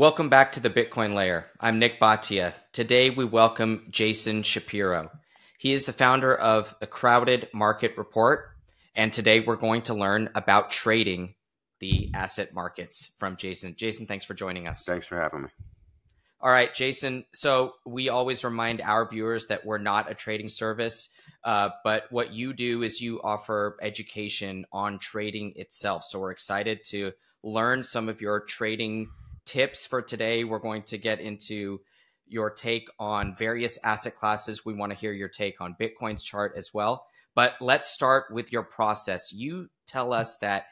Welcome back to the Bitcoin Layer. I'm Nik Bhatia. Today we welcome Jason Shapiro. He is the founder of the Crowded Market Report, and today we're going to learn about trading the asset markets from Jason. Jason, thanks for joining us. Thanks for having me. All right, Jason. So we always remind our viewers that we're not a trading service, uh, but what you do is you offer education on trading itself. So we're excited to learn some of your trading tips for today. We're going to get into your take on various asset classes. We want to hear your take on Bitcoin's chart as well. But let's start with your process. You tell us that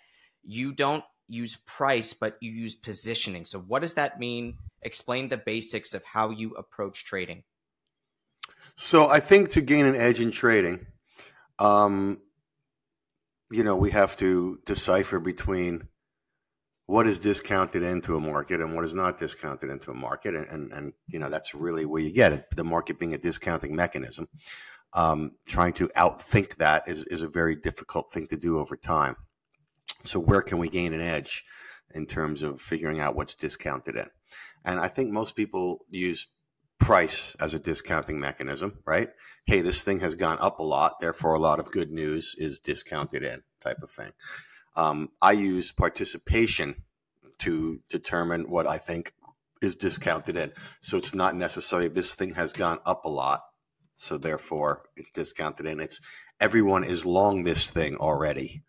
you don't use price, but you use positioning. So, what does that mean? Explain the basics of how you approach trading. So, I think to gain an edge in trading, um, you know, we have to decipher between what is discounted into a market and what is not discounted into a market, and and, and you know that's really where you get it. The market being a discounting mechanism, um, trying to outthink that is is a very difficult thing to do over time. So where can we gain an edge in terms of figuring out what's discounted in? And I think most people use price as a discounting mechanism, right? Hey, this thing has gone up a lot, therefore a lot of good news is discounted in, type of thing. Um, I use participation to determine what I think is discounted in. So it's not necessarily this thing has gone up a lot, so therefore it's discounted in. It's everyone is long this thing already,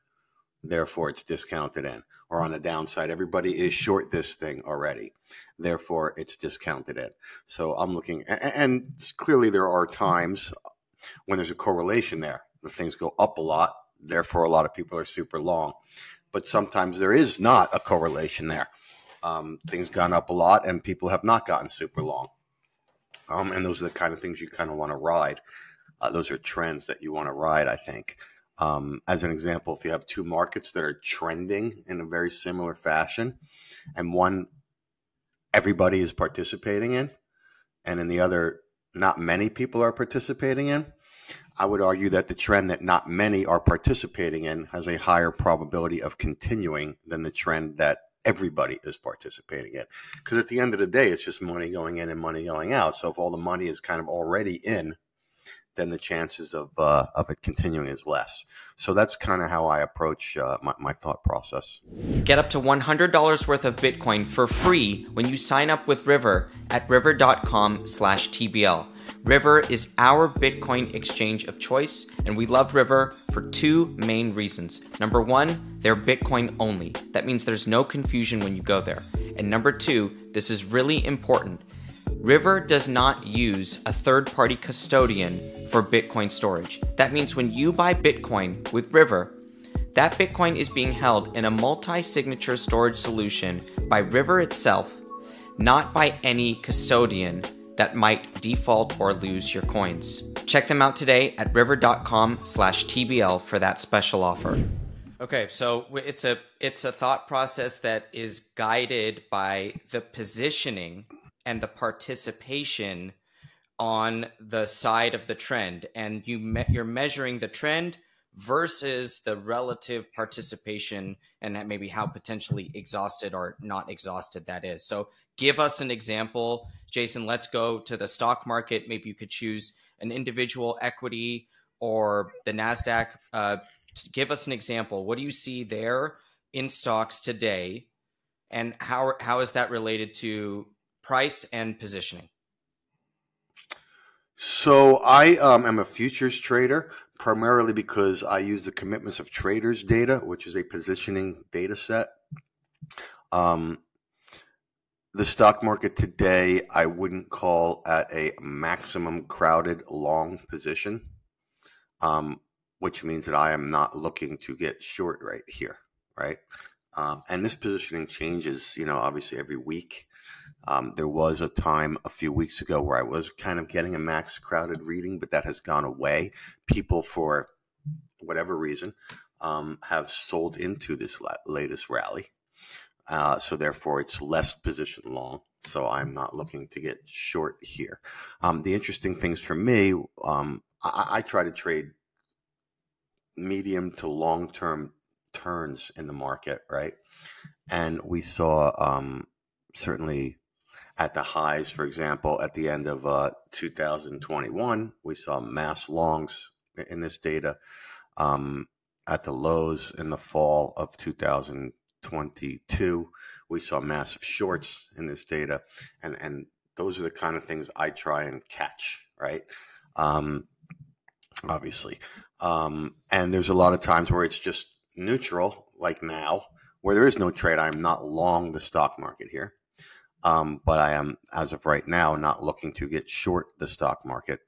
therefore it's discounted in. Or on the downside, everybody is short this thing already, therefore it's discounted in. So I'm looking, and clearly there are times when there's a correlation there. The things go up a lot, therefore a lot of people are super long. But sometimes there is not a correlation there. Um, things gone up a lot, and people have not gotten super long. Um, and those are the kind of things you kind of want to ride. Uh, those are trends that you want to ride, I think. Um, as an example, if you have two markets that are trending in a very similar fashion, and one everybody is participating in, and in the other, not many people are participating in, I would argue that the trend that not many are participating in has a higher probability of continuing than the trend that everybody is participating in. Because at the end of the day, it's just money going in and money going out. So if all the money is kind of already in, then the chances of uh, of it continuing is less. So that's kind of how I approach uh, my, my thought process. Get up to $100 worth of Bitcoin for free when you sign up with River at river.com/tbl. River is our Bitcoin exchange of choice, and we love River for two main reasons. Number one, they're Bitcoin only. That means there's no confusion when you go there. And number two, this is really important. River does not use a third party custodian for Bitcoin storage. That means when you buy Bitcoin with River, that Bitcoin is being held in a multi signature storage solution by River itself, not by any custodian that might default or lose your coins. Check them out today at river.com slash TBL for that special offer. Okay, so it's a it's a thought process that is guided by the positioning and the participation on the side of the trend, and you me- you're measuring the trend versus the relative participation and maybe how potentially exhausted or not exhausted that is. So, give us an example Jason, let's go to the stock market. Maybe you could choose an individual equity or the NASDAQ. Uh, give us an example. What do you see there in stocks today? And how, how is that related to price and positioning? So I um, am a futures trader primarily because I use the commitments of traders data, which is a positioning data set. Um, the stock market today, I wouldn't call at a maximum crowded long position, um, which means that I am not looking to get short right here, right? Um, and this positioning changes, you know, obviously every week. Um, there was a time a few weeks ago where I was kind of getting a max crowded reading, but that has gone away. People, for whatever reason, um, have sold into this la- latest rally. Uh, so therefore, it's less position long. So I'm not looking to get short here. Um, the interesting things for me, um, I, I, try to trade medium to long term turns in the market, right? And we saw um, certainly at the highs, for example, at the end of uh, 2021, we saw mass longs in this data. Um, at the lows in the fall of 2022, we saw massive shorts in this data, and and those are the kind of things I try and catch, right? Um, obviously, um, and there's a lot of times where it's just neutral, like now, where there is no trade. I'm not long the stock market here. Um, but I am, as of right now, not looking to get short the stock market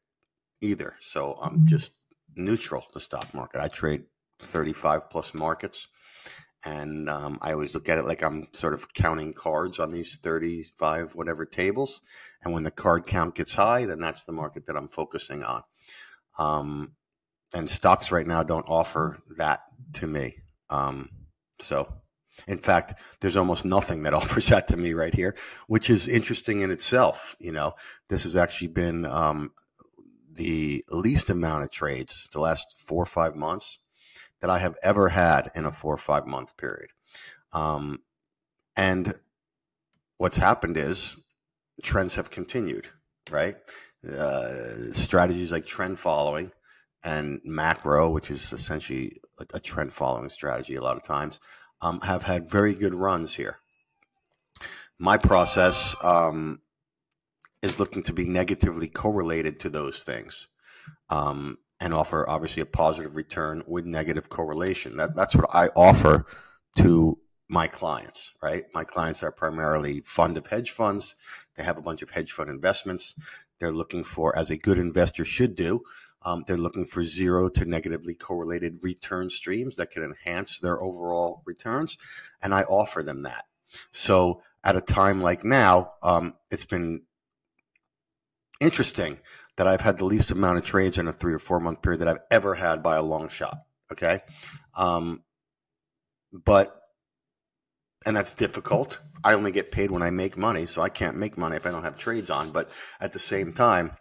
either. So I'm mm-hmm. just neutral the stock market. I trade 35 plus markets, and um, I always look at it like I'm sort of counting cards on these 35 whatever tables. And when the card count gets high, then that's the market that I'm focusing on. Um, and stocks right now don't offer that to me. Um, so in fact, there's almost nothing that offers that to me right here, which is interesting in itself. You know, this has actually been um, the least amount of trades the last four or five months that I have ever had in a four or five month period. Um, and what's happened is trends have continued, right? Uh, strategies like trend following and macro, which is essentially a, a trend following strategy a lot of times, um, have had very good runs here. My process um, is looking to be negatively correlated to those things um, and offer obviously a positive return with negative correlation. That, that's what I offer to my clients, right? My clients are primarily fund of hedge funds. They have a bunch of hedge fund investments. They're looking for, as a good investor should do, um, they're looking for zero to negatively correlated return streams that can enhance their overall returns. And I offer them that. So at a time like now, um, it's been interesting that I've had the least amount of trades in a three or four month period that I've ever had by a long shot. Okay. Um, but, and that's difficult. I only get paid when I make money. So I can't make money if I don't have trades on. But at the same time,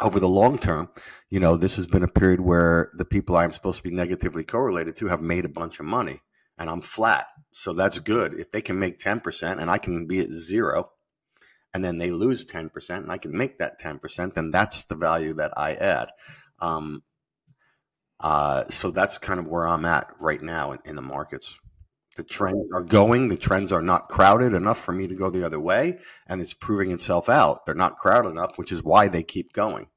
over the long term, you know, this has been a period where the people I'm supposed to be negatively correlated to have made a bunch of money and I'm flat. So that's good. If they can make 10% and I can be at zero and then they lose 10% and I can make that 10%, then that's the value that I add. Um, uh, so that's kind of where I'm at right now in, in the markets. The trends are going. The trends are not crowded enough for me to go the other way, and it's proving itself out. They're not crowded enough, which is why they keep going.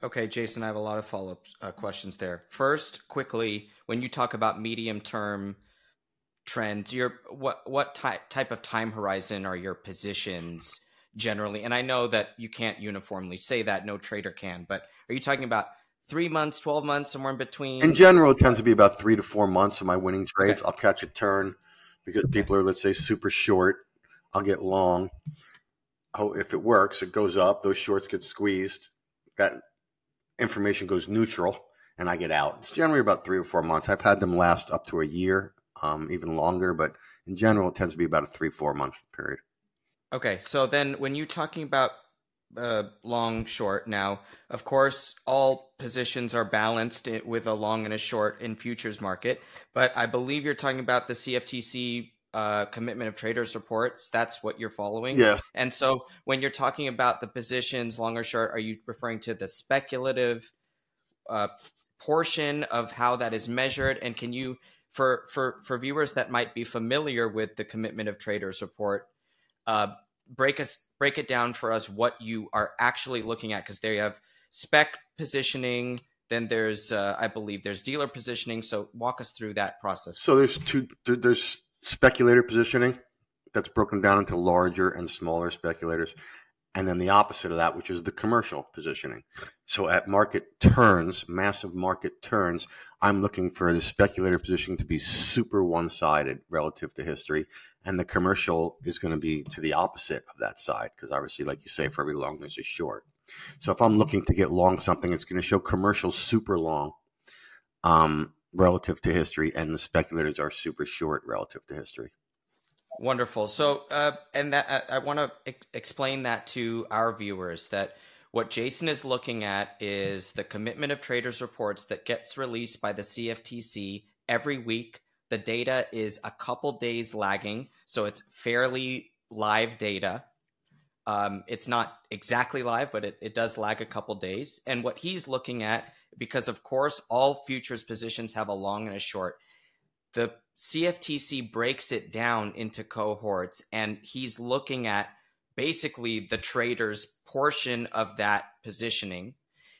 Okay, Jason, I have a lot of follow up uh, questions there. First, quickly, when you talk about medium term trends, your what what type type of time horizon are your positions generally? And I know that you can't uniformly say that, no trader can, but are you talking about three months, 12 months, somewhere in between? In general, it tends to be about three to four months of my winning trades. Okay. I'll catch a turn because people are, let's say, super short. I'll get long. Oh, if it works, it goes up. Those shorts get squeezed. That information goes neutral, and I get out. It's generally about three or four months. I've had them last up to a year, um, even longer, but in general, it tends to be about a three, four month period. Okay, so then when you're talking about uh, long short now. Of course, all positions are balanced with a long and a short in futures market, but I believe you're talking about the CFTC uh, commitment of traders reports. That's what you're following. Yeah. And so when you're talking about the positions, long or short, are you referring to the speculative uh, portion of how that is measured? And can you, for for for viewers that might be familiar with the commitment of traders report, uh, break us break it down for us what you are actually looking at because they have spec positioning then there's uh, i believe there's dealer positioning so walk us through that process so there's two there's speculator positioning that's broken down into larger and smaller speculators and then the opposite of that which is the commercial positioning. So at market turns massive market turns i'm looking for the speculator positioning to be super one-sided relative to history and the commercial is going to be to the opposite of that side because obviously like you say for every long there's a short. So if i'm looking to get long something it's going to show commercial super long um, relative to history and the speculators are super short relative to history. Wonderful. So uh, and that i, I want to ex- explain that to our viewers that what jason is looking at is the commitment of traders reports that gets released by the cftc every week the data is a couple days lagging, so it's fairly live data. Um, it's not exactly live, but it, it does lag a couple days. And what he's looking at, because of course all futures positions have a long and a short, the CFTC breaks it down into cohorts, and he's looking at basically the trader's portion of that positioning.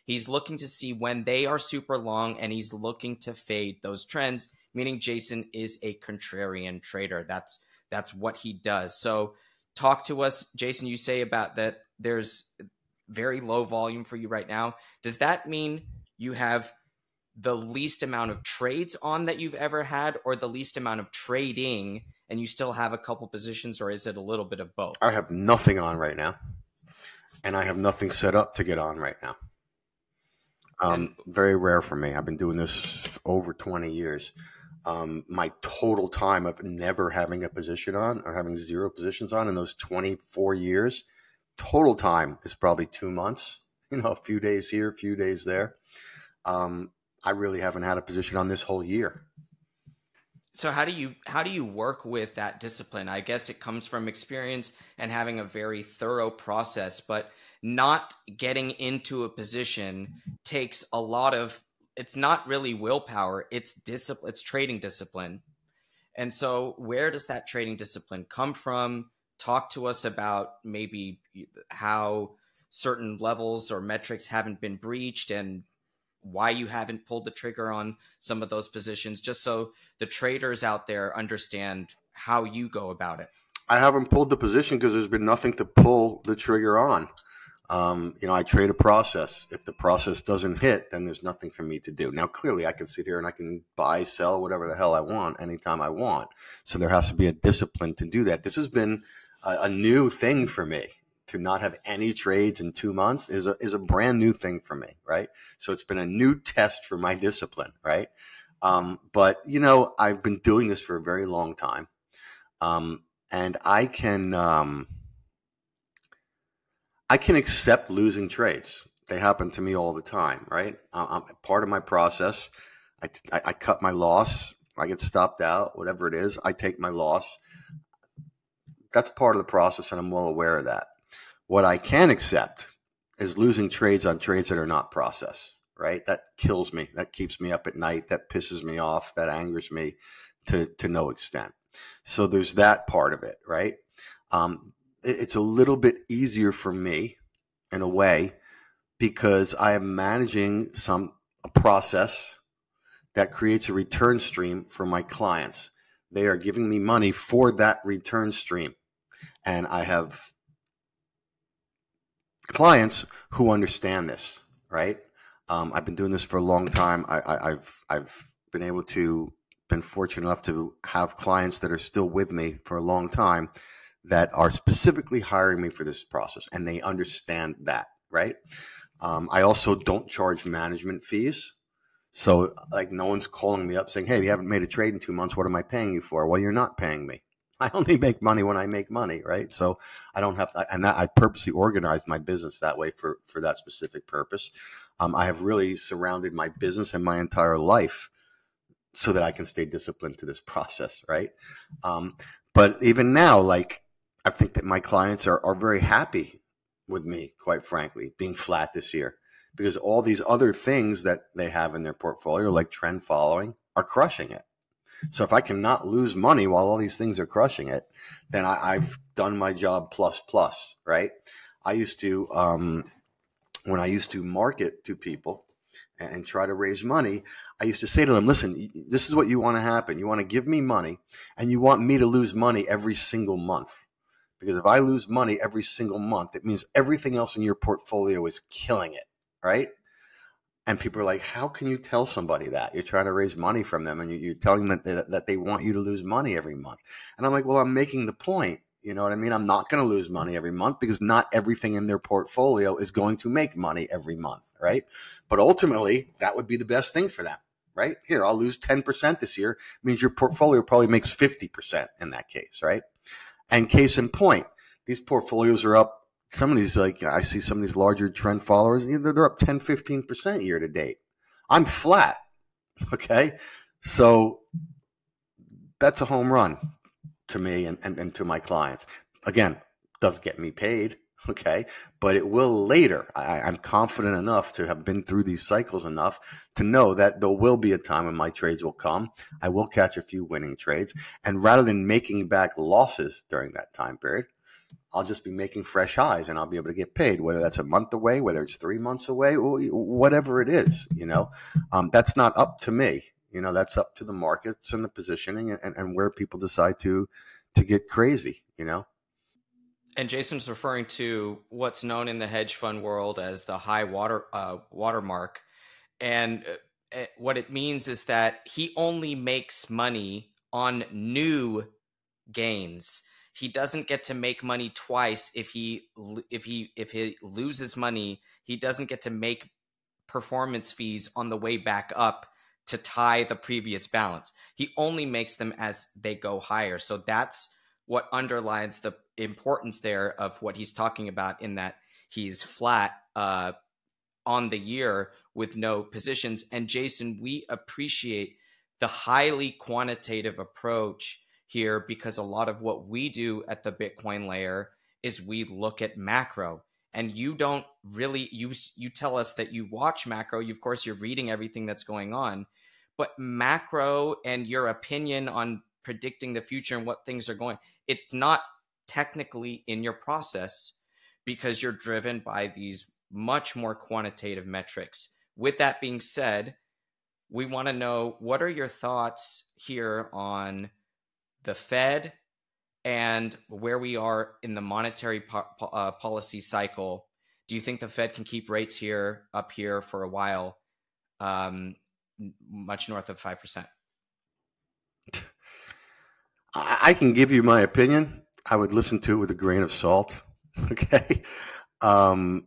He's looking to see when they are super long, and he's looking to fade those trends. Meaning, Jason is a contrarian trader. That's that's what he does. So, talk to us, Jason. You say about that. There's very low volume for you right now. Does that mean you have the least amount of trades on that you've ever had or the least amount of trading and you still have a couple positions or is it a little bit of both i have nothing on right now and i have nothing set up to get on right now um, and, very rare for me i've been doing this over 20 years um, my total time of never having a position on or having zero positions on in those 24 years total time is probably two months you know a few days here a few days there um, I really haven't had a position on this whole year. So how do you how do you work with that discipline? I guess it comes from experience and having a very thorough process, but not getting into a position takes a lot of it's not really willpower, it's discipline, it's trading discipline. And so where does that trading discipline come from? Talk to us about maybe how certain levels or metrics haven't been breached and why you haven't pulled the trigger on some of those positions, just so the traders out there understand how you go about it. I haven't pulled the position because there's been nothing to pull the trigger on. Um, you know, I trade a process. If the process doesn't hit, then there's nothing for me to do. Now, clearly, I can sit here and I can buy, sell, whatever the hell I want anytime I want. So there has to be a discipline to do that. This has been a, a new thing for me to not have any trades in two months is a, is a brand new thing for me, right? So it's been a new test for my discipline, right? Um, but you know, I've been doing this for a very long time, um, and I can um, I can accept losing trades. They happen to me all the time, right? I'm part of my process. I, I, I cut my loss. I get stopped out, whatever it is. I take my loss. That's part of the process, and I'm well aware of that. What I can accept is losing trades on trades that are not process, right? That kills me. That keeps me up at night. That pisses me off. That angers me to, to no extent. So there's that part of it, right? Um, it's a little bit easier for me in a way because I am managing some a process that creates a return stream for my clients. They are giving me money for that return stream. And I have clients who understand this, right? Um, I've been doing this for a long time. I, have I've been able to been fortunate enough to have clients that are still with me for a long time that are specifically hiring me for this process, and they understand that, right? Um, I also don't charge management fees. So, like, no one's calling me up saying, Hey, you haven't made a trade in two months. What am I paying you for? Well, you're not paying me. I only make money when I make money, right? So I don't have, to, and that I purposely organized my business that way for for that specific purpose. Um, I have really surrounded my business and my entire life so that I can stay disciplined to this process, right? Um, but even now, like I think that my clients are are very happy with me, quite frankly, being flat this year because all these other things that they have in their portfolio, like trend following, are crushing it. So if I cannot lose money while all these things are crushing it, then I, have done my job plus plus, right? I used to, um, when I used to market to people and, and try to raise money, I used to say to them, listen, this is what you want to happen. You want to give me money and you want me to lose money every single month. Because if I lose money every single month, it means everything else in your portfolio is killing it, right? and people are like, "How can you tell somebody that you're trying to raise money from them, and you're telling them that they, that they want you to lose money every month?" And I'm like, "Well, I'm making the point. You know what I mean? I'm not going to lose money every month because not everything in their portfolio is going to make money every month, right? But ultimately, that would be the best thing for them, right? Here, I'll lose 10% this year. Means your portfolio probably makes 50% in that case, right? And case in point, these portfolios are up some of these like I see some of these larger trend followers, they're up 10, 15% year to date. I'm flat. Okay. So that's a home run to me and, and, and to my clients. Again, doesn't get me paid, okay, but it will later. I, I'm confident enough to have been through these cycles enough to know that there will be a time when my trades will come. I will catch a few winning trades, and rather than making back losses during that time period, I'll just be making fresh highs and I'll be able to get paid, whether that's a month away, whether it's three months away, whatever it is, you know, um, that's not up to me. You know, that's up to the markets and the positioning and, and where people decide to, to get crazy, you know? And Jason's referring to what's known in the hedge fund world as the high water uh, watermark, and uh, what it means is that he only makes money on new gains. He doesn't get to make money twice if he if he if he loses money. He doesn't get to make performance fees on the way back up to tie the previous balance. He only makes them as they go higher. So that's what underlines the importance there of what he's talking about in that he's flat uh, on the year with no positions. And jason we appreciate the highly quantitative approach here because a lot of what we do at the Bitcoin layer is we look at macro. And you don't really you you tell us that you watch macro. You, of course you're reading everything that's going on. But macro and your opinion on predicting the future and what things are going it's not technically in your process because you're driven by these much more quantitative metrics with that being said we want to know what are your thoughts here on the Fed and where we are in the monetary po- uh, policy cycle, do you think the Fed can keep rates here up here for a while, um, much north of five percent? I can give you my opinion. I would listen to it with a grain of salt, okay? Um,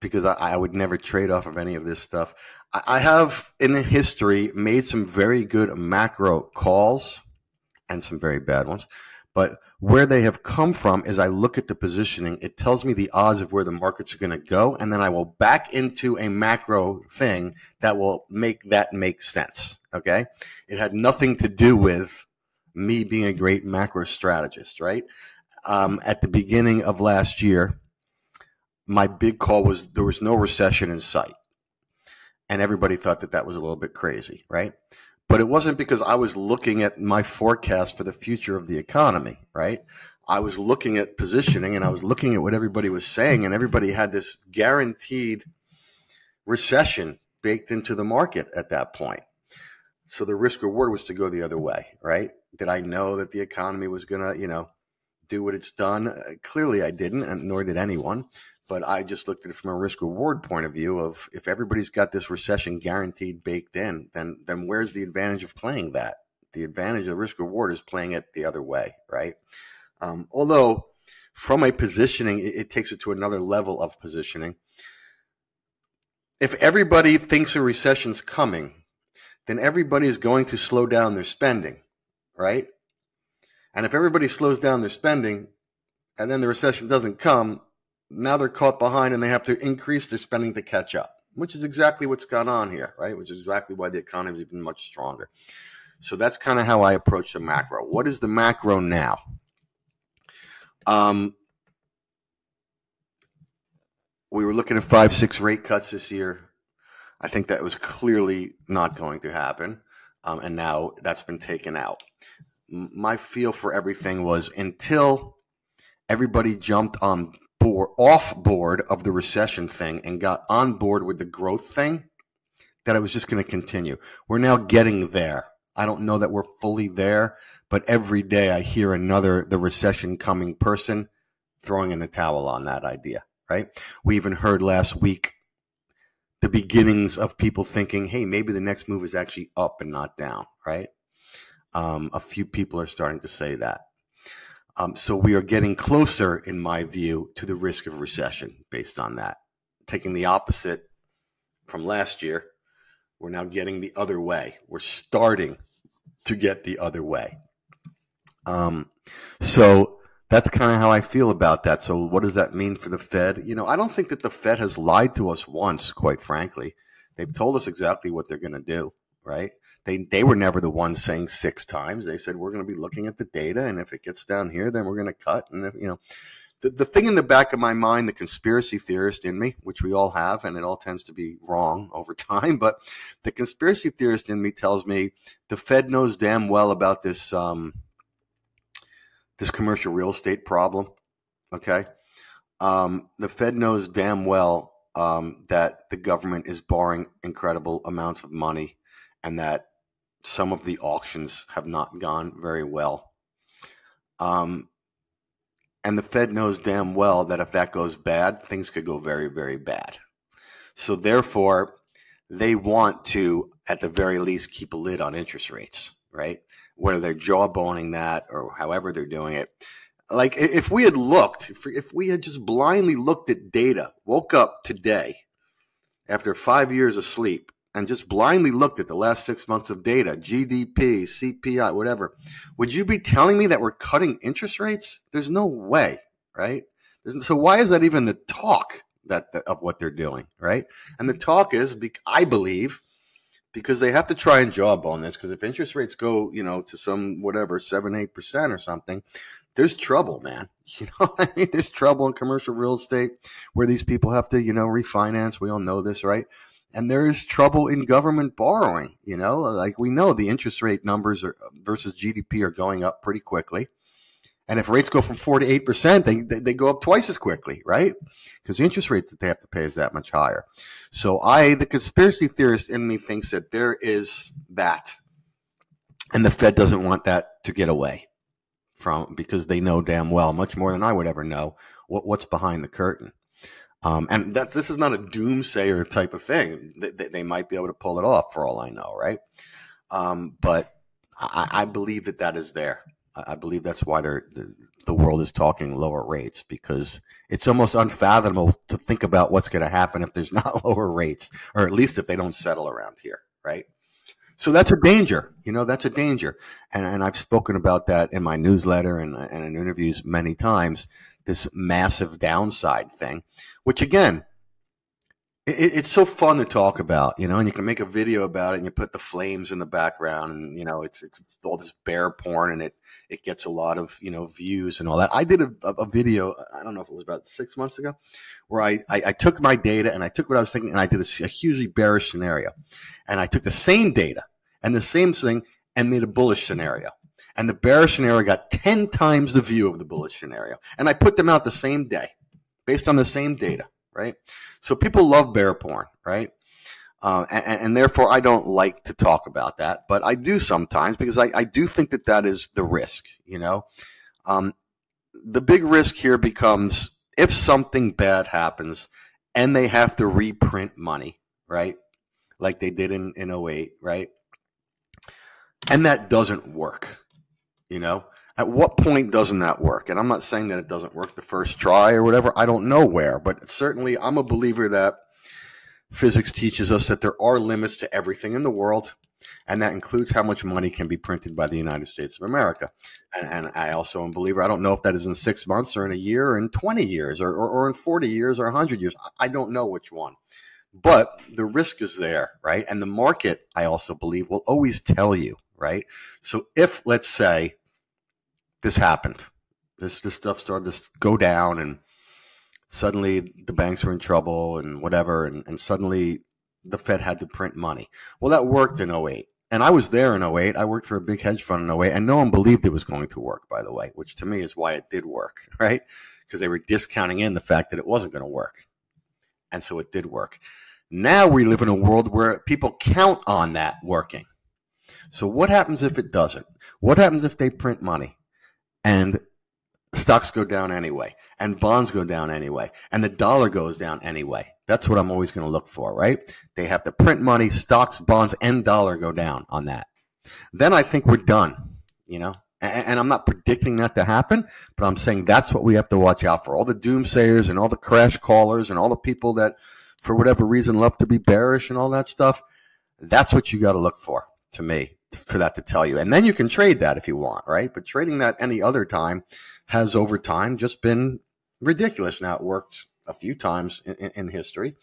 because I, I, would never trade off of any of this stuff. I, I have in the history made some very good macro calls and some very bad ones. But where they have come from is I look at the positioning, it tells me the odds of where the markets are going to go, and then I will back into a macro thing that will make that make sense. Okay. It had nothing to do with me being a great macro strategist, right? Um, at the beginning of last year, my big call was there was no recession in sight. And everybody thought that that was a little bit crazy, right? but it wasn't because I was looking at my forecast for the future of the economy, right? I was looking at positioning and I was looking at what everybody was saying, and everybody had this guaranteed recession baked into the market at that point. So the risk reward was to go the other way, right? Did I know that the economy was going to, you know, do what it's done? Uh, clearly I didn't, and nor did anyone. But I just looked at it from a risk reward point of view of if everybody's got this recession guaranteed baked in, then then where's the advantage of playing that? The advantage of risk reward is playing it the other way, right? Um, although from a positioning, it, it takes it to another level of positioning. If everybody thinks a recession's coming, then everybody is going to slow down their spending, right? And if everybody slows down their spending and then the recession doesn't come, now they're caught behind and they have to increase their spending to catch up, which is exactly what's gone on here, right? Which is exactly why the economy is even much stronger. So that's kind of how I approach the macro. What is the macro now? Um, we were looking at five, six rate cuts this year. I think that was clearly not going to happen. Um, and now that's been taken out. My feel for everything was until everybody jumped on board off board of the recession thing and got on board with the growth thing that it was just going to continue. We're now getting there. I don't know that we're fully there, but every day I hear another the recession coming person throwing in the towel on that idea, right? We even heard last week the beginnings of people thinking, hey, maybe the next move is actually up and not down, right? Um, a few people are starting to say that. Um, so we are getting closer, in my view, to the risk of recession based on that. Taking the opposite from last year, we're now getting the other way. We're starting to get the other way. Um, so that's kind of how I feel about that. So what does that mean for the Fed? You know, I don't think that the Fed has lied to us once, quite frankly. They've told us exactly what they're going to do. right? They they were never the ones saying six times. They said we're going to be looking at the data, and if it gets down here, then we're going to cut. And if, you know, the the thing in the back of my mind, the conspiracy theorist in me, which we all have, and it all tends to be wrong over time, but the conspiracy theorist in me tells me the Fed knows damn well about this um, this commercial real estate problem. Okay, um, the Fed knows damn well um, that the government is borrowing incredible amounts of money, and that some of the auctions have not gone very well. Um, and the Fed knows damn well that if that goes bad, things could go very, very bad. So therefore, they want to, at the very least, keep a lid on interest rates, right? Whether they're jawboning that or however they're doing it. Like if we had looked, if we had just blindly looked at data, woke up today after five years of sleep, and just blindly looked at the last six months of data, GDP, CPI, whatever, would you be telling me that we're cutting interest rates? There's no way, right? So why is that even the talk that, that, of what they're doing, right? And the talk is, I believe, because they have to try and jawbone this. Because if interest rates go, you know, to some whatever seven, eight percent or something, there's trouble, man. You know, I mean, there's trouble in commercial real estate where these people have to, you know, refinance. We all know this, right? and there is trouble in government borrowing. You know, like we know the interest rate numbers are, versus GDP are going up pretty quickly. And if rates go from four to eight percent, they, they, go up twice as quickly, right? Because the interest rate that they have to pay is that much higher. So I, the conspiracy theorist in me, thinks that there is that, and the Fed doesn't want that to get away from because they know damn well, much more than I would ever know, what, what's behind the curtain. Um, and that this is not a doomsayer type of thing. They, they, might be able to pull it off for all I know, right? Um, but I, I, believe that that is there. I believe that's why the, the world is talking lower rates because it's almost unfathomable to think about what's going to happen if there's not lower rates, or at least if they don't settle around here, right? So that's a danger. You know, that's a danger. And, and I've spoken about that in my newsletter and, and in interviews many times this massive downside thing, which again, it, it's so fun to talk about, you know, and you can make a video about it and you put the flames in the background and, you know, it's, it's all this bear porn and it, it gets a lot of, you know, views and all that. I did a, a video, I don't know if it was about six months ago, where I, I, I took my data and I took what I was thinking and I did a, a hugely bearish scenario. And I took the same data and the same thing and made a bullish scenario and the bearish scenario got 10 times the view of the bullish scenario. And I put them out the same day based on the same data, right? So people love bear porn, right? Uh, and, and, therefore, I don't like to talk about that, but I do sometimes because I, I do think that that is the risk, you know? Um, the big risk here becomes if something bad happens and they have to reprint money, right? Like they did in, in 08, right? And that doesn't work, you know, at what point doesn't that work? And I'm not saying that it doesn't work the first try or whatever. I don't know where, but certainly I'm a believer that physics teaches us that there are limits to everything in the world, and that includes how much money can be printed by the United States of America. And, and I also am a believer. I don't know if that is in six months or in a year or in 20 years or, or, or in 40 years or 100 years. I don't know which one. But the risk is there, right? And the market, I also believe, will always tell you, right? So if, let's say, this happened. This this stuff started to go down, and suddenly the banks were in trouble and whatever, and, and suddenly the Fed had to print money. Well, that worked in 08. And I was there in 08. I worked for a big hedge fund in 08, and no one believed it was going to work, by the way, which to me is why it did work, right? Because they were discounting in the fact that it wasn't going to work. And so it did work. Now we live in a world where people count on that working. So what happens if it doesn't? What happens if they print money? And stocks go down anyway, and bonds go down anyway, and the dollar goes down anyway. That's what I'm always going to look for, right? They have to print money, stocks, bonds, and dollar go down on that. Then I think we're done, you know? And I'm not predicting that to happen, but I'm saying that's what we have to watch out for. All the doomsayers and all the crash callers and all the people that, for whatever reason, love to be bearish and all that stuff. That's what you got to look for, to me for that to tell you. And then you can trade that if you want, right? But trading that any other time has over time just been ridiculous. Now it worked a few times in, in, history,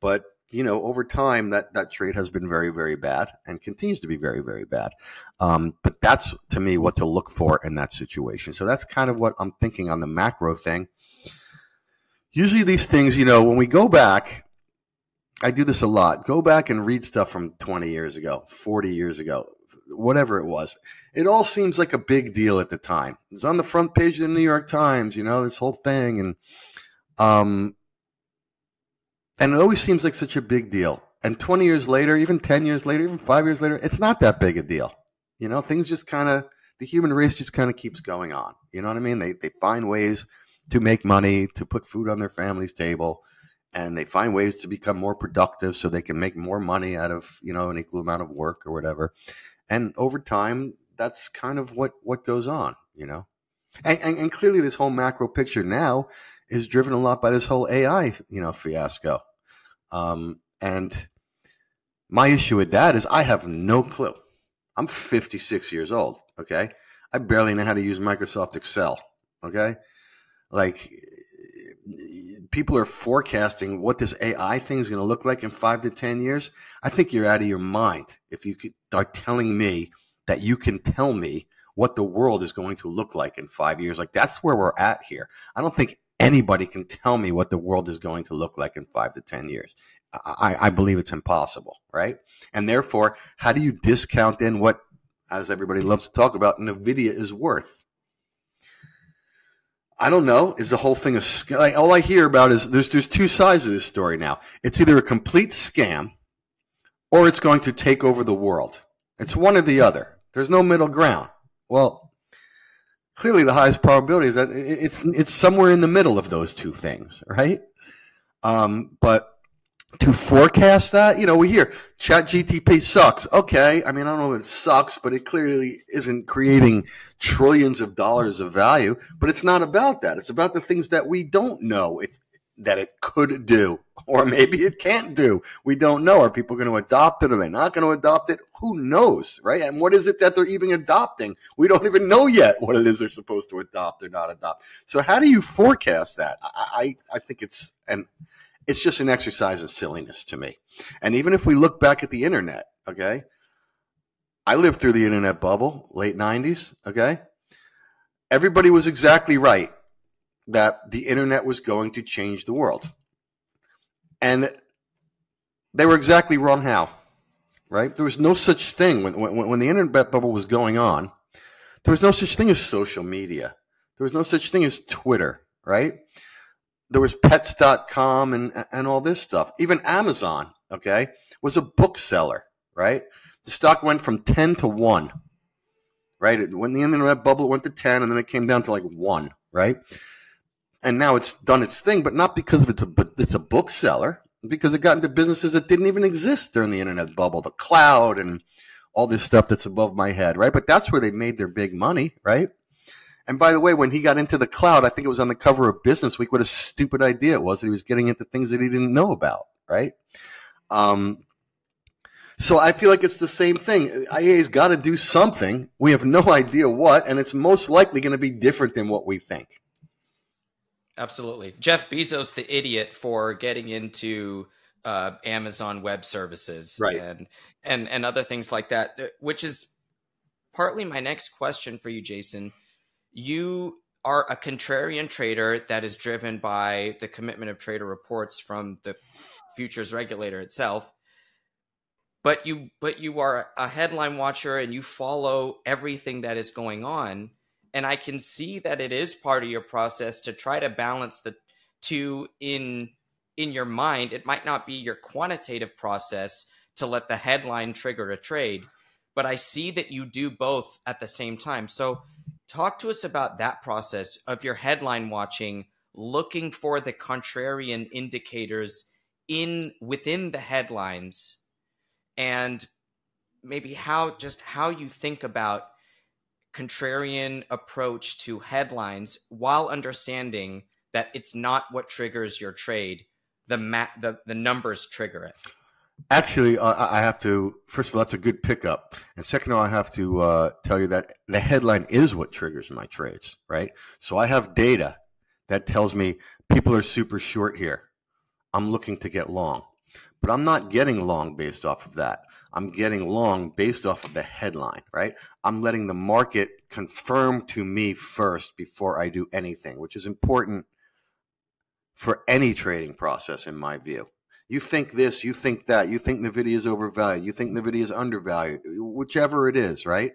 but you know, over time that that trade has been very, very bad and continues to be very, very bad. Um, but that's to me what to look for in that situation. So that's kind of what I'm thinking on the macro thing. Usually, these things, you know, when we go back, I do this a lot. Go back and read stuff from 20 years ago, 40 years ago, whatever it was. It all seems like a big deal at the time. It's on the front page of the New York Times, you know, this whole thing, and um, and it always seems like such a big deal. And 20 years later, even 10 years later, even five years later, it's not that big a deal. You know, things just kind of, the human race just kind of keeps going on. You know what I mean? They, they find ways to make money, to put food on their family's table, and they find ways to become more productive so they can make more money out of, you know, an equal amount of work or whatever. And over time, that's kind of what, what goes on, you know? And, and, and clearly this whole macro picture now is driven a lot by this whole AI, you know, fiasco. Um, and my issue with that is I have no clue. I'm 56 years old. Okay. I barely know how to use Microsoft Excel. Okay. Like people are forecasting what this AI thing is going to look like in five to 10 years. I think you're out of your mind if you are telling me that you can tell me what the world is going to look like in five years. Like that's where we're at here. I don't think anybody can tell me what the world is going to look like in five to 10 years. I, I believe it's impossible, right? And therefore, how do you discount in what, as everybody loves to talk about, NVIDIA is worth? I don't know. Is the whole thing a like all I hear about is there's there's two sides of this story now. It's either a complete scam or it's going to take over the world. It's one or the other. There's no middle ground. Well, clearly the highest probability is that it's it's somewhere in the middle of those two things, right? Um, but to forecast that, you know, we hear Chat GTP sucks. Okay, I mean, I don't know that it sucks, but it clearly isn't creating trillions of dollars of value. But it's not about that. It's about the things that we don't know it, that it could do, or maybe it can't do. We don't know. Are people going to adopt it? Are they not going to adopt it? Who knows, right? And what is it that they're even adopting? We don't even know yet what it is they're supposed to adopt or not adopt. So how do you forecast that? I, I, I think it's and it's just an exercise in silliness to me. And even if we look back at the internet, okay, I lived through the internet bubble, late 90s, okay? Everybody was exactly right that the internet was going to change the world. And they were exactly wrong how, right? There was no such thing when, when, when the internet bubble was going on, there was no such thing as social media. There was no such thing as Twitter, right? There was pets.com and and all this stuff. Even Amazon, okay, was a bookseller, right? The stock went from 10 to 1. Right? When the internet bubble went to 10 and then it came down to like 1, right? And now it's done its thing, but not because of it's a it's a bookseller, because it got into businesses that didn't even exist during the internet bubble, the cloud and all this stuff that's above my head, right? But that's where they made their big money, right? And by the way, when he got into the cloud, I think it was on the cover of Business Week. What a stupid idea it was that he was getting into things that he didn't know about, right? Um, so I feel like it's the same thing. IA's got to do something. We have no idea what, and it's most likely going to be different than what we think. Absolutely. Jeff Bezos, the idiot for getting into uh, Amazon Web Services right. and, and, and other things like that, which is partly my next question for you, Jason you are a contrarian trader that is driven by the commitment of trader reports from the futures regulator itself but you but you are a headline watcher and you follow everything that is going on. And i can see that it is part of your process to try to balance the two in in your mind. It might not be your quantitative process to let the headline trigger a trade but i see that you do both at the same time. So Talk to us about that process of your headline watching, looking for the contrarian indicators in within the headlines and maybe how just how you think about contrarian approach to headlines while understanding that it's not what triggers your trade the ma- the, the numbers trigger it Actually, uh, I have to. First of all, that's a good pickup, and second of all, I have to uh, tell you that the headline is what triggers my trades, right? So I have data that tells me people are super short here. I'm looking to get long, But I'm not getting long based off of that. I'm getting long based off of the headline, right? I'm letting the market confirm to me first before I do anything, which is important for any trading process, in my view. You think this, you think that, you think NVIDIA is overvalued, you think NVIDIA is undervalued, whichever it is, right?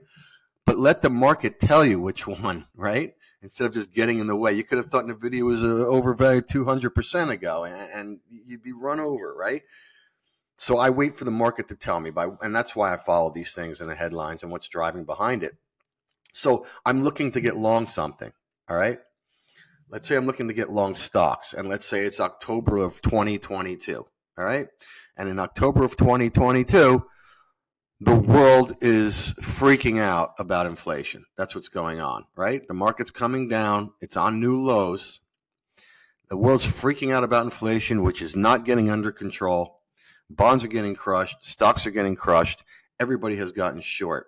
But let the market tell you which one, right? Instead of just getting in the way. You could have thought NVIDIA was uh, overvalued 200% ago and, and you'd be run over, right? So I wait for the market to tell me by, and that's why I follow these things in the headlines and what's driving behind it. So I'm looking to get long something. All right. Let's say I'm looking to get long stocks, and let's say it's October of 2022. All right. And in October of 2022, the world is freaking out about inflation. That's what's going on, right? The market's coming down, it's on new lows. The world's freaking out about inflation, which is not getting under control. Bonds are getting crushed. Stocks are getting crushed. Everybody has gotten short.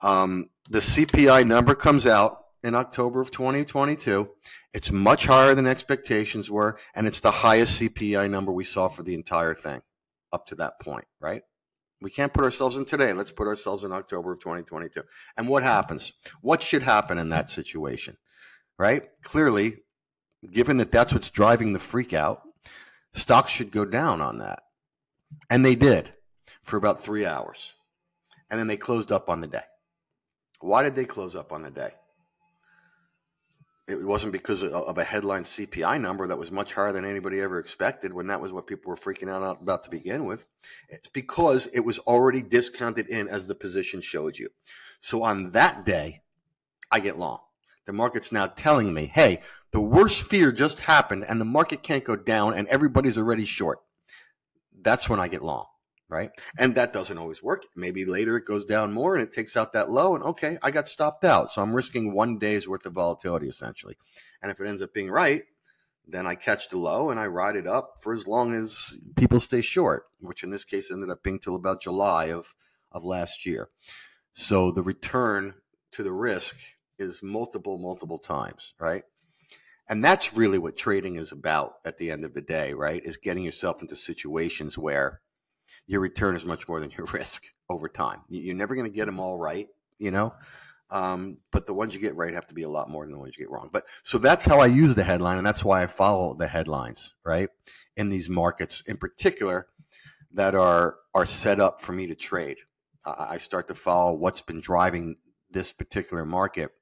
Um, the CPI number comes out in October of 2022. It's much higher than expectations were, and it's the highest CPI number we saw for the entire thing up to that point, right? We can't put ourselves in today. Let's put ourselves in October of 2022. And what happens? What should happen in that situation, right? Clearly, given that that's what's driving the freak out, stocks should go down on that. And they did for about three hours. And then they closed up on the day. Why did they close up on the day? It wasn't because of a headline CPI number that was much higher than anybody ever expected when that was what people were freaking out about to begin with. It's because it was already discounted in as the position showed you. So on that day, I get long. The market's now telling me, hey, the worst fear just happened and the market can't go down and everybody's already short that's when I get long, right? And that doesn't always work. Maybe later it goes down more and it takes out that low, and okay, I got stopped out. So I'm risking one day's worth of volatility essentially. And if it ends up being right, then I catch the low and I ride it up for as long as people stay short, which in this case ended up being till about July of, of last year. So the return to the risk is multiple, multiple times, right? And that's really what trading is about at the end of the day, right? Is getting yourself into situations where your return is much more than your risk over time. You're never going to get them all right, you know? Um, but the ones you get right have to be a lot more than the ones you get wrong. But so that's how I use the headline, and that's why I follow the headlines, right? In these markets, in particular, that are are set up for me to trade. I start to follow what's been driving this particular market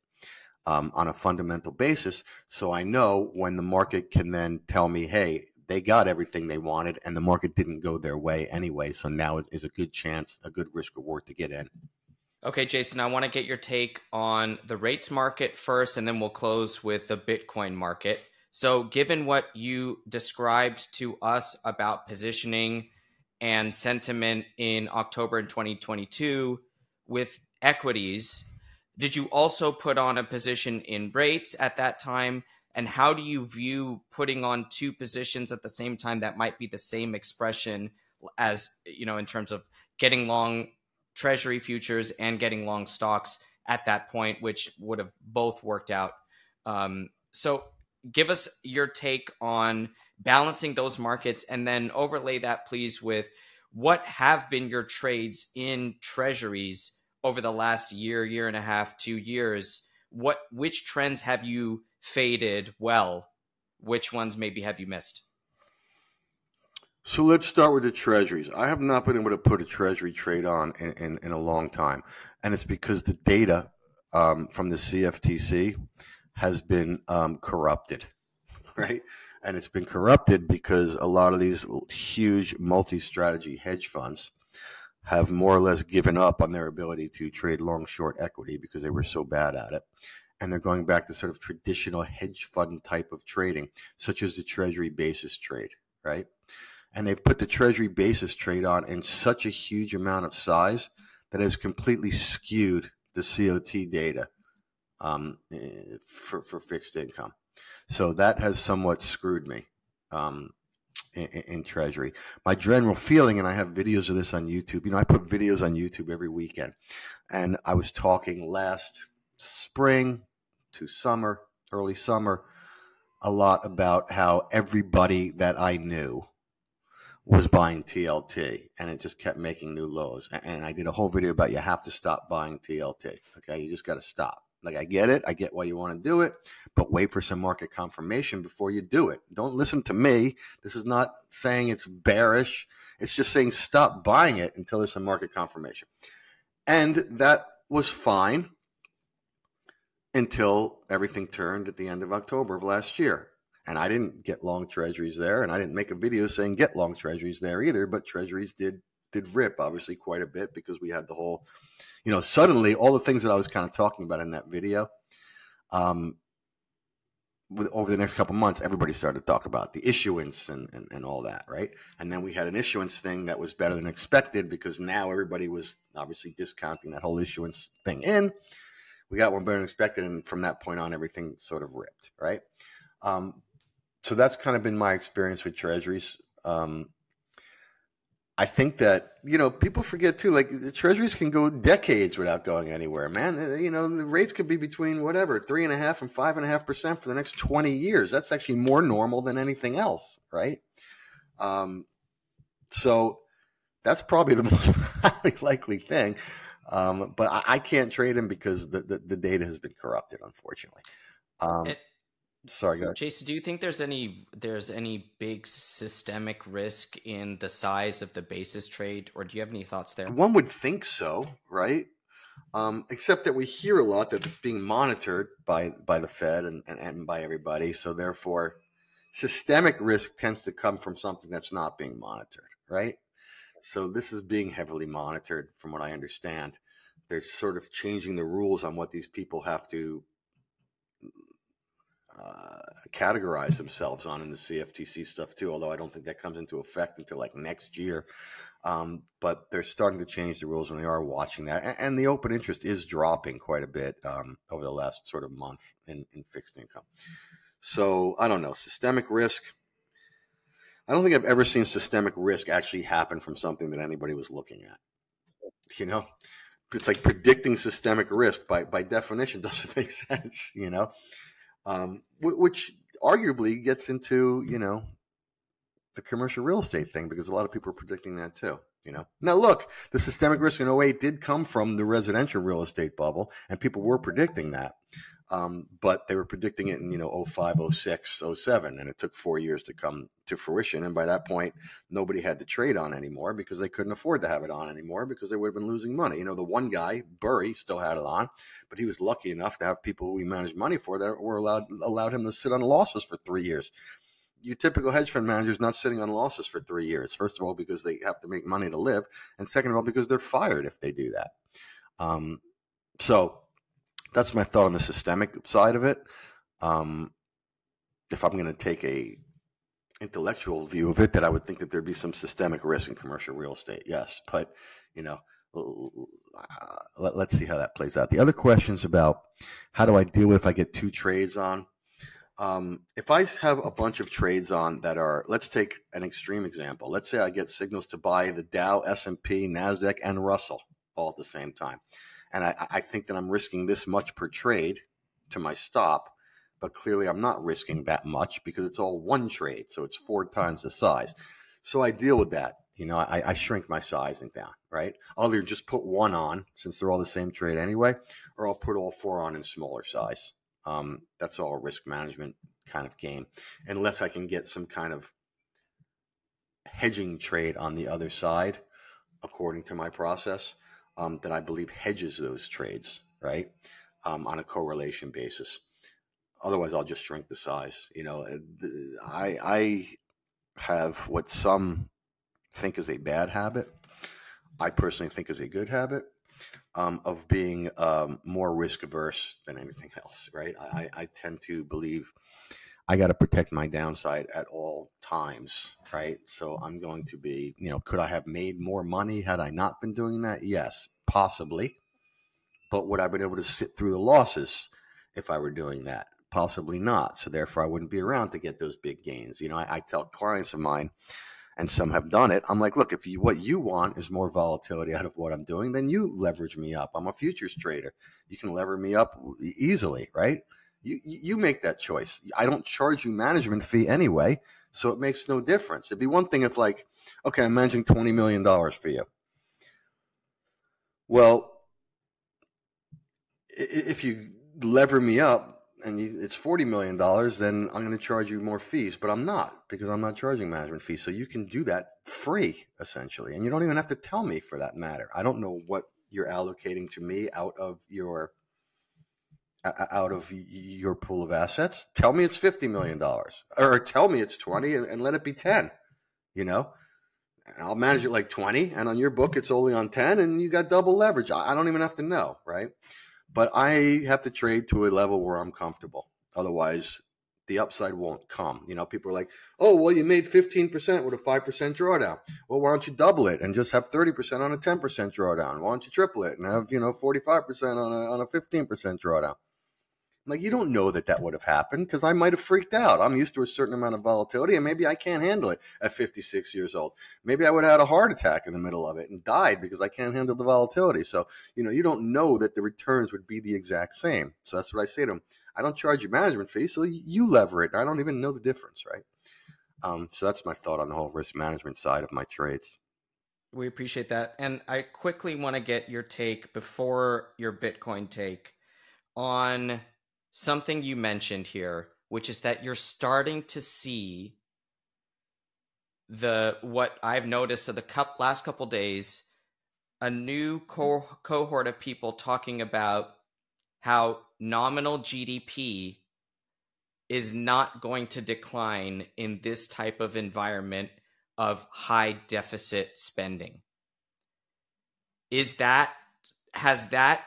um, on a fundamental basis. So I know when the market can then tell me, hey, they got everything they wanted and the market didn't go their way anyway. So now is a good chance, a good risk reward to get in. Okay, Jason, I want to get your take on the rates market first, and then we'll close with the Bitcoin market. So, given what you described to us about positioning and sentiment in October in 2022 with equities, did you also put on a position in rates at that time? And how do you view putting on two positions at the same time that might be the same expression as, you know, in terms of getting long treasury futures and getting long stocks at that point, which would have both worked out? Um, so give us your take on balancing those markets and then overlay that, please, with what have been your trades in treasuries over the last year, year and a half, two years, what which trends have you faded well? Which ones maybe have you missed? So let's start with the treasuries. I have not been able to put a treasury trade on in, in, in a long time. And it's because the data um, from the CFTC has been um, corrupted, right? And it's been corrupted because a lot of these huge multi strategy hedge funds have more or less given up on their ability to trade long short equity because they were so bad at it. And they're going back to sort of traditional hedge fund type of trading, such as the treasury basis trade, right? And they've put the treasury basis trade on in such a huge amount of size that has completely skewed the COT data um, eh, for, for fixed income. So that has somewhat screwed me. Um, in, in, Treasury. My general feeling, and I have videos of this on YouTube. You know, I put videos on YouTube every weekend, and I was talking last spring to summer, early summer, a lot about how everybody that I knew was buying TLT and it just kept making new lows. And I did a whole video about you have to stop buying TLT. Okay. You just got to stop. Like, I get it. I get why you want to do it, but wait for some market confirmation before you do it. Don't listen to me. This is not saying it's bearish. It's just saying stop buying it until there's some market confirmation. And that was fine until everything turned at the end of October of last year. And I didn't get long treasuries there, and I didn't make a video saying get long treasuries there either. But treasuries did did rip obviously quite a bit because we had the whole, you know, suddenly all the things that I was kind of talking about in that video, um, with, over the next couple months, everybody started to talk about the issuance and, and, and all that, right? And then we had an issuance thing that was better than expected because now everybody was obviously discounting that whole issuance thing in. We got one better than expected, and from that point on, everything sort of ripped, right? Um, so that's kind of been my experience with treasuries. Um, I think that you know people forget too. Like the treasuries can go decades without going anywhere, man. Uh, you know the rates could be between whatever three and a half and five and a half percent for the next twenty years. That's actually more normal than anything else, right? Um, so that's probably the most highly likely thing. Um, but I, I, can't trade him because the, the, the, data has been corrupted, unfortunately. Um, it, sorry, go Chase, do you think there's any there's any big systemic risk in the size of the basis trade, or do you have any thoughts there? One would think so, right? Um, except that we hear a lot that it's being monitored by by the Fed and, and, and by everybody. So therefore, systemic risk tends to come from something that's not being monitored, right? So this is being heavily monitored, from what I understand. They're sort of changing the rules on what these people have to uh, categorize themselves on in the CFTC stuff too. Although I don't think that comes into effect until like next year. Um, but they're starting to change the rules, and they are watching that. And, and the open interest is dropping quite a bit um, over the last sort of month in, in fixed income. So I don't know systemic risk. I don't think I've ever seen systemic risk actually happen from something that anybody was looking at. You know, it's like predicting systemic risk by by definition doesn't make sense. You know, um, which arguably gets into you know the commercial real estate thing because a lot of people are predicting that too. You know, now look, the systemic risk in 08 did come from the residential real estate bubble, and people were predicting that. Um, but they were predicting it in, you know, 05, 06, 07, and it took four years to come to fruition. And by that point, nobody had to trade on anymore because they couldn't afford to have it on anymore because they would have been losing money. You know, the one guy, Burry, still had it on, but he was lucky enough to have people who he managed money for that were allowed allowed him to sit on losses for three years. Your typical hedge fund manager is not sitting on losses for three years. First of all, because they have to make money to live, and second of all, because they're fired if they do that. Um, so that's my thought on the systemic side of it. Um, if I'm going to take a intellectual view of it, that I would think that there'd be some systemic risk in commercial real estate. Yes, but you know, uh, let, us see how that plays out. The other questions about how do I deal with if I get two trades on. Um, if I have a bunch of trades on that are, let's take an extreme example. Let's say I get signals to buy the Dow, S and P, Nasdaq, and Russell all at the same time and I, I think that I'm risking this much per trade to my stop, but clearly I'm not risking that much because it's all one trade, so it's four times the size. So I deal with that. You know, I, I shrink my sizing down, right? I'll either just put one on since they're all the same trade anyway, or I'll put all four on in smaller size. Um, that's all risk management kind of game, unless I can get some kind of hedging trade on the other side, according to my process um, that I believe hedges those trades, right, um, on a correlation basis. Otherwise, I'll just shrink the size. You know, uh, I I have what some think is a bad habit. I personally think is a good habit um, of being um, more risk averse than anything else. Right? I, I tend to believe I got to protect my downside at all times, right? So I'm going to be, you know, could I have made more money had I not been doing that? Yes, possibly. But would I have been able to sit through the losses if I were doing that? Possibly not. So therefore, I wouldn't be around to get those big gains. You know, I, I tell clients of mine, and some have done it. I'm like, look, if you, what you want is more volatility out of what I'm doing, then you leverage me up. I'm a futures trader. You can lever me up easily, right? You, you make that choice. I don't charge you management fee anyway. So it makes no difference. It'd be one thing if, like, okay, I'm managing $20 million for you. Well, if you lever me up and it's $40 million, then I'm going to charge you more fees, but I'm not because I'm not charging management fees. So you can do that free, essentially. And you don't even have to tell me for that matter. I don't know what you're allocating to me out of your out of your pool of assets. Tell me it's $50 million or tell me it's 20 and, and let it be 10, you know? I'll manage it like 20 and on your book it's only on 10 and you got double leverage. I don't even have to know, right? But I have to trade to a level where I'm comfortable. Otherwise, the upside won't come. You know, people are like, oh, well, you made 15% with a 5% drawdown. Well, why don't you double it and just have 30% on a 10% drawdown? Why don't you triple it and have, you know, 45% on a, on a 15% drawdown? Like, you don't know that that would have happened because I might have freaked out. I'm used to a certain amount of volatility and maybe I can't handle it at 56 years old. Maybe I would have had a heart attack in the middle of it and died because I can't handle the volatility. So, you know, you don't know that the returns would be the exact same. So that's what I say to them. I don't charge you management fees, so you lever it. I don't even know the difference, right? Um, so that's my thought on the whole risk management side of my trades. We appreciate that. And I quickly want to get your take before your Bitcoin take on something you mentioned here, which is that you're starting to see the what I've noticed of the cup, last couple days, a new co- cohort of people talking about how nominal GDP is not going to decline in this type of environment of high deficit spending. Is that has that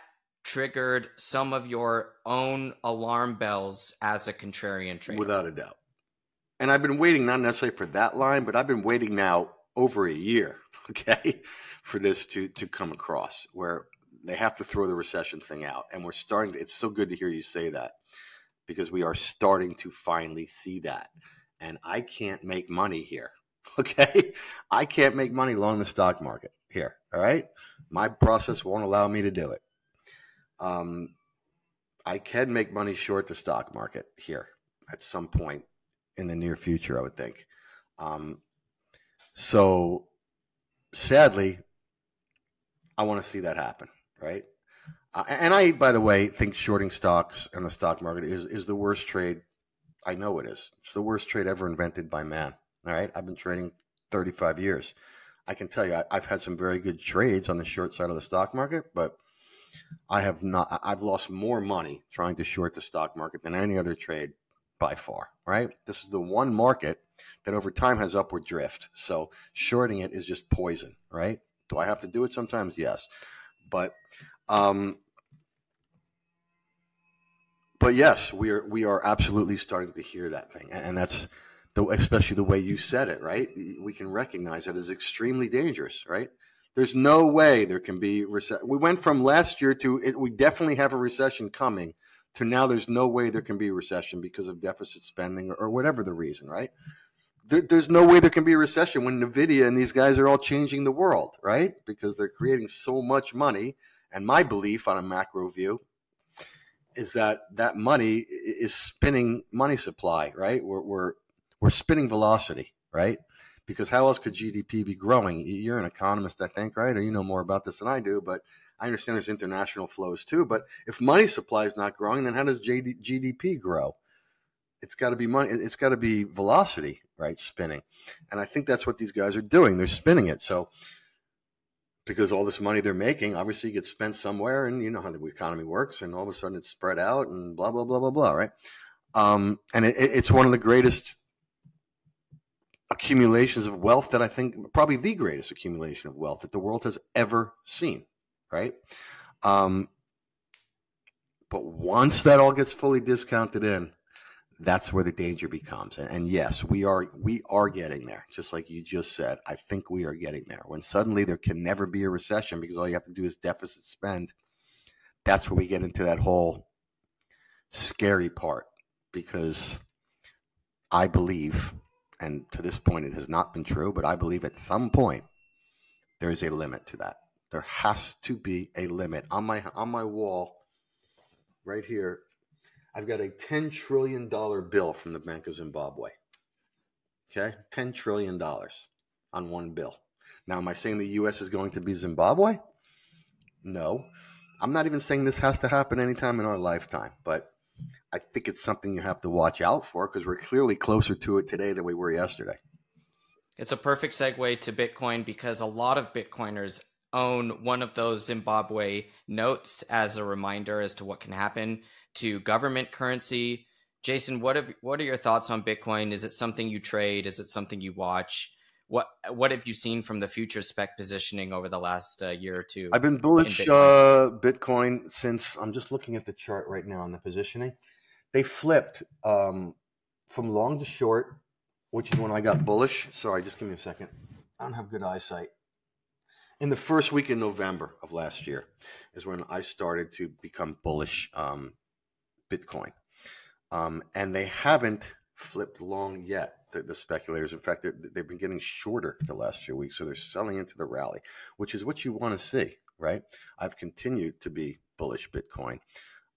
triggered some of your own alarm bells as a contrarian trader. Without a doubt. And I've been waiting not necessarily for that line, but I've been waiting now over a year, okay, for this to to come across where they have to throw the recession thing out. And we're starting to, it's so good to hear you say that because we are starting to finally see that. And I can't make money here. Okay. I can't make money long the stock market here. All right. My process won't allow me to do it. Um, I can make money short the stock market here at some point in the near future, I would think. Um, so sadly, I want to see that happen, right? Uh, and I, by the way, think shorting stocks in the stock market is, is the worst trade. I know it is. It's the worst trade ever invented by man. All right. I've been trading 35 years. I can tell you, I, I've had some very good trades on the short side of the stock market, but I have not. I've lost more money trying to short the stock market than any other trade by far. Right. This is the one market that over time has upward drift. So shorting it is just poison. Right. Do I have to do it sometimes? Yes. But, um, but yes, we are we are absolutely starting to hear that thing, and that's the especially the way you said it. Right. We can recognize it as extremely dangerous. Right there's no way there can be recession. We went from last year to it, we definitely have a recession coming to now there's no way there can be a recession because of deficit spending or, or whatever the reason, right? There, there's no way there can be a recession when Nvidia and these guys are all changing the world, right? Because they're creating so much money. And my belief on a macro view is that that money is spinning money supply, right? We're we're, we're spinning velocity, right? Because how else could GDP be growing? You're an economist, I think, right? Or you know more about this than I do, but I understand there's international flows too. But if money supply is not growing, then how does GDP grow? It's got to be money. It's got to be velocity, right? Spinning, and I think that's what these guys are doing. They're spinning it. So because all this money they're making obviously gets spent somewhere, and you know how the economy works, and all of a sudden it's spread out, and blah blah blah blah blah, right? Um, and it, it's one of the greatest accumulations of wealth that I think probably the greatest accumulation of wealth that the world has ever seen, right? Um, but once that all gets fully discounted in, that's where the danger becomes. And, and, yes, we are we are getting there. Just like you just said, I think we are getting there. When suddenly there can never be a recession because all you have to do is deficit spend. That's where we get into that whole scary part because I believe and to this point it has not been true, but I believe at some point there is a limit to that. There has to be a limit. On my on my wall right here, I've got a 10 trillion dollar bill from the Bank of Zimbabwe. Okay, ten trillion dollars on one bill. Now, am I saying the U.S. is going to be Zimbabwe? No, I'm not even saying this has to happen anytime in our lifetime, but I think it's something you have to watch out for because we're clearly closer to it today than we were yesterday. It's a perfect segue to Bitcoin because a lot of Bitcoiners own one of those Zimbabwe notes as a reminder as to what can happen to government currency. Jason, what have what are your thoughts on Bitcoin? Is it something you trade? Is it something you watch? What what have you seen from the future spec positioning over the last uh, year or two? I've been bullish Bitcoin? Uh, Bitcoin since I'm just looking at the chart right now on the positioning. They flipped um, from long to short, which is when I got bullish. Sorry, just give me a second. I don't have good eyesight. In the first week in November of last year is when I started to become bullish um, Bitcoin. Um, and they haven't flipped long yet, the, the speculators. In fact, they've been getting shorter the last few weeks. So they're selling into the rally, which is what you want to see, right? I've continued to be bullish Bitcoin.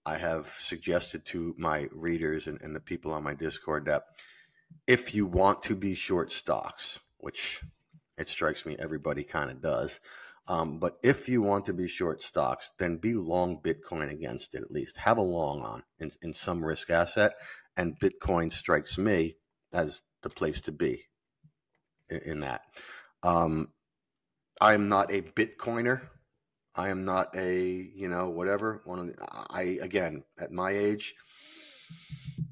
I have suggested to my readers and, and the people on my Discord that if you want to be short stocks, which it strikes me everybody kind of does, um, but if you want to be short stocks, then be long Bitcoin against it at least. Have a long on in, in some risk asset, and Bitcoin strikes me as the place to be in, in that. Um, I am not a Bitcoiner. I am not a you know whatever one of the, I again at my age,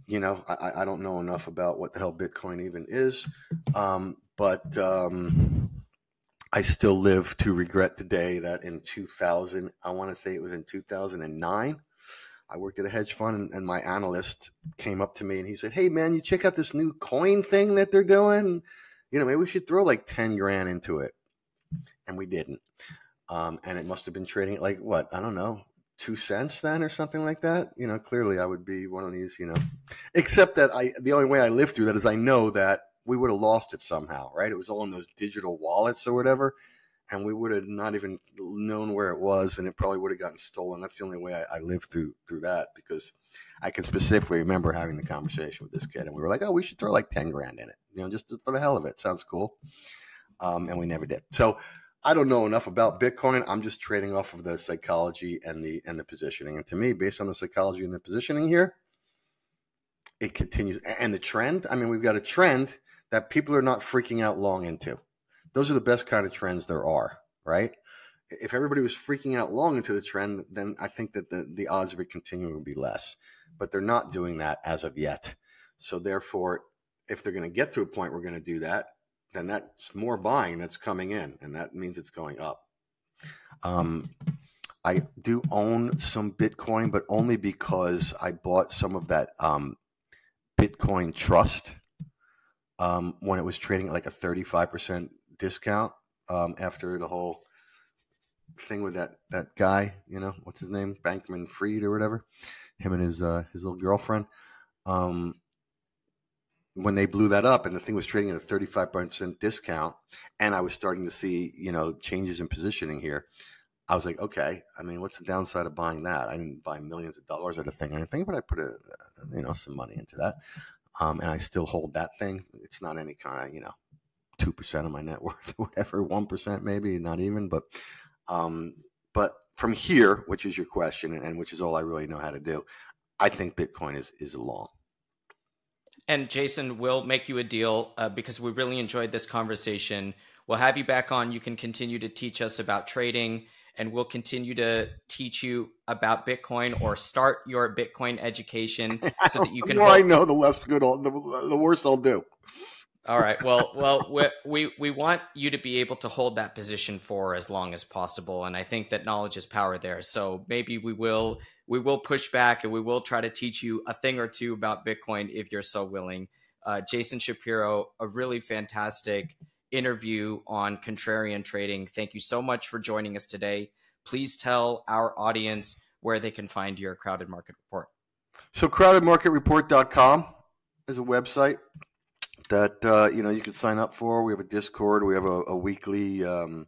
you know I, I don't know enough about what the hell Bitcoin even is, um, but um, I still live to regret the day that in 2000 I want to say it was in 2009 I worked at a hedge fund and, and my analyst came up to me and he said, "Hey man, you check out this new coin thing that they're doing? You know, maybe we should throw like ten grand into it." And we didn't. Um, and it must have been trading at like what I don't know, two cents then or something like that. You know, clearly I would be one of these. You know, except that I the only way I lived through that is I know that we would have lost it somehow, right? It was all in those digital wallets or whatever, and we would have not even known where it was, and it probably would have gotten stolen. That's the only way I, I lived through through that because I can specifically remember having the conversation with this kid, and we were like, "Oh, we should throw like ten grand in it, you know, just for the hell of it. Sounds cool." Um, and we never did. So I don't know enough about Bitcoin. I'm just trading off of the psychology and the and the positioning. And to me, based on the psychology and the positioning here, it continues. And the trend. I mean, we've got a trend that people are not freaking out long into. Those are the best kind of trends there are, right? If everybody was freaking out long into the trend, then I think that the, the odds of it continuing would be less. But they're not doing that as of yet. So therefore, if they're going to get to a point we're going to do that, then that's more buying that's coming in, and that means it's going up. Um, I do own some Bitcoin, but only because I bought some of that um, Bitcoin Trust um, when it was trading at like a 35% discount um, after the whole thing with that, that guy, you know, what's his name? Bankman-Fried or whatever, him and his, uh, his little girlfriend. Um, when they blew that up and the thing was trading at a 35% discount and I was starting to see, you know, changes in positioning here, I was like, okay, I mean, what's the downside of buying that? I didn't buy millions of dollars at a thing or anything, but I put a, you know, some money into that. Um, and I still hold that thing. It's not any kind of, you know, 2% of my net worth, whatever, 1% maybe, not even. But, um, but from here, which is your question and which is all I really know how to do, I think Bitcoin is, is long. And Jason, we'll make you a deal uh, because we really enjoyed this conversation. We'll have you back on. You can continue to teach us about trading, and we'll continue to teach you about Bitcoin or start your Bitcoin education so that you can. the more I know, the less good, I'll, the, the worse I'll do. All right. Well, well, we, we want you to be able to hold that position for as long as possible, and I think that knowledge is power there. So maybe we will we will push back and we will try to teach you a thing or two about Bitcoin if you're so willing. Uh, Jason Shapiro, a really fantastic interview on contrarian trading. Thank you so much for joining us today. Please tell our audience where they can find your crowded market report. So, crowdedmarketreport.com is a website that uh, you know you can sign up for. We have a Discord. We have a, a weekly um,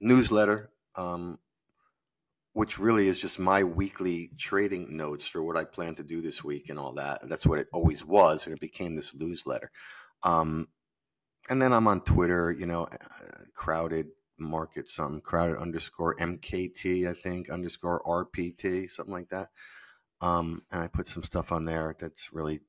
newsletter um, which really is just my weekly trading notes for what I plan to do this week and all that. That's what it always was, and it became this newsletter. Um, and then I'm on Twitter, you know, uh, crowded market something, crowded underscore MKT, I think, underscore RPT, something like that. Um, and I put some stuff on there that's really,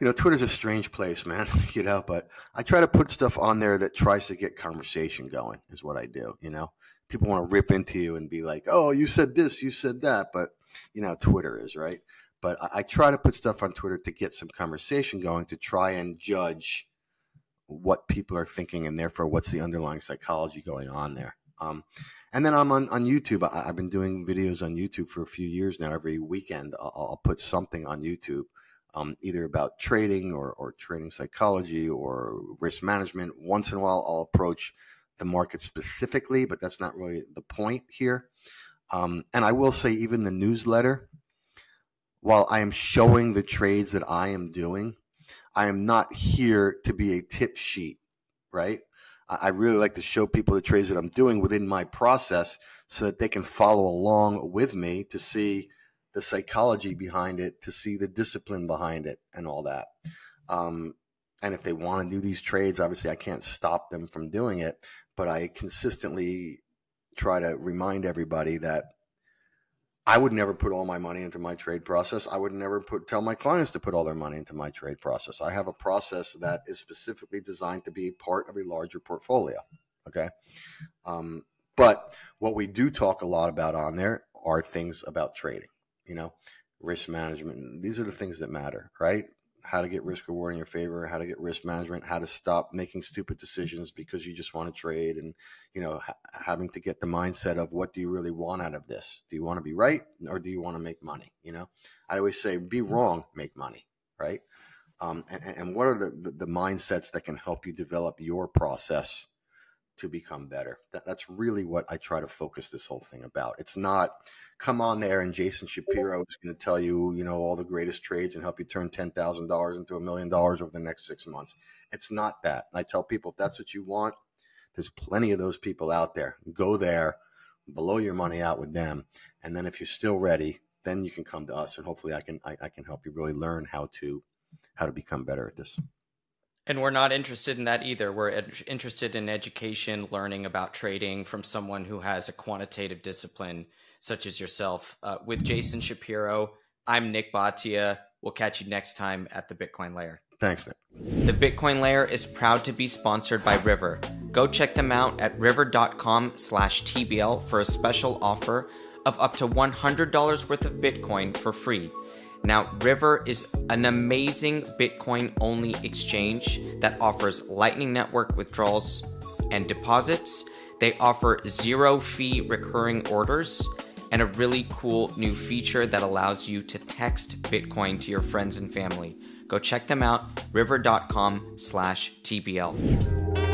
you know, Twitter's a strange place, man, you know, but I try to put stuff on there that tries to get conversation going, is what I do, you know. People want to rip into you and be like, oh, you said this, you said that, but, you know, Twitter is, right? But I, I try to put stuff on Twitter to get some conversation going to try and judge what people are thinking and therefore what's the underlying psychology going on there. Um, and then I'm on, on YouTube. I, have been doing videos on YouTube for a few years now. Every weekend, I'll, I'll put something on YouTube, um, either about trading or, or trading psychology or risk management. Once in a while, I'll approach the market specifically, but that's not really the point here. Um, and I will say, even the newsletter, while I am showing the trades that I am doing, I am not here to be a tip sheet, right? I really like to show people the trades that I'm doing within my process so that they can follow along with me to see the psychology behind it, to see the discipline behind it, and all that. Um, and if they want to do these trades, obviously I can't stop them from doing it, but I consistently try to remind everybody that I would never put all my money into my trade process. I would never put tell my clients to put all their money into my trade process. I have a process that is specifically designed to be part of a larger portfolio. Okay. Um, but what we do talk a lot about on there are things about trading, you know, risk management. These are the things that matter, right? how to get risk reward in your favor, how to get risk management, how to stop making stupid decisions because you just want to trade, and you know ha- having to get the mindset of what do you really want out of this? Do you want to be right or do you want to make money? You know, I always say be mm-hmm. wrong, make money, right? Um, and, and, what are the, the mindsets that can help you develop your process to become better. That, that's really what I try to focus this whole thing about. It's not come on there and Jason Shapiro is going to tell you, you know, all the greatest trades and help you turn ten thousand dollars into a million dollars over the next six months. It's not that. I tell people if that's what you want, there's plenty of those people out there. Go there, blow your money out with them, and then if you're still ready, then you can come to us, and hopefully I can I, I can help you really learn how to how to become better at this. And we're not interested in that either. We're ed- interested in education, learning about trading from someone who has a quantitative discipline, such as yourself. Uh, with Jason Shapiro, I'm Nik Bhatia. We'll catch you next time at the Bitcoin Layer. Thanks, Nik. The Bitcoin Layer is proud to be sponsored by River. Go check them out at river.com slash TBL for a special offer of up to $100 worth of Bitcoin for free. Now, River is an amazing Bitcoin only exchange that offers Lightning Network withdrawals and deposits. They offer zero fee recurring orders and a really cool new feature that allows you to text Bitcoin to your friends and family. Go check them out, river.com slash TBL.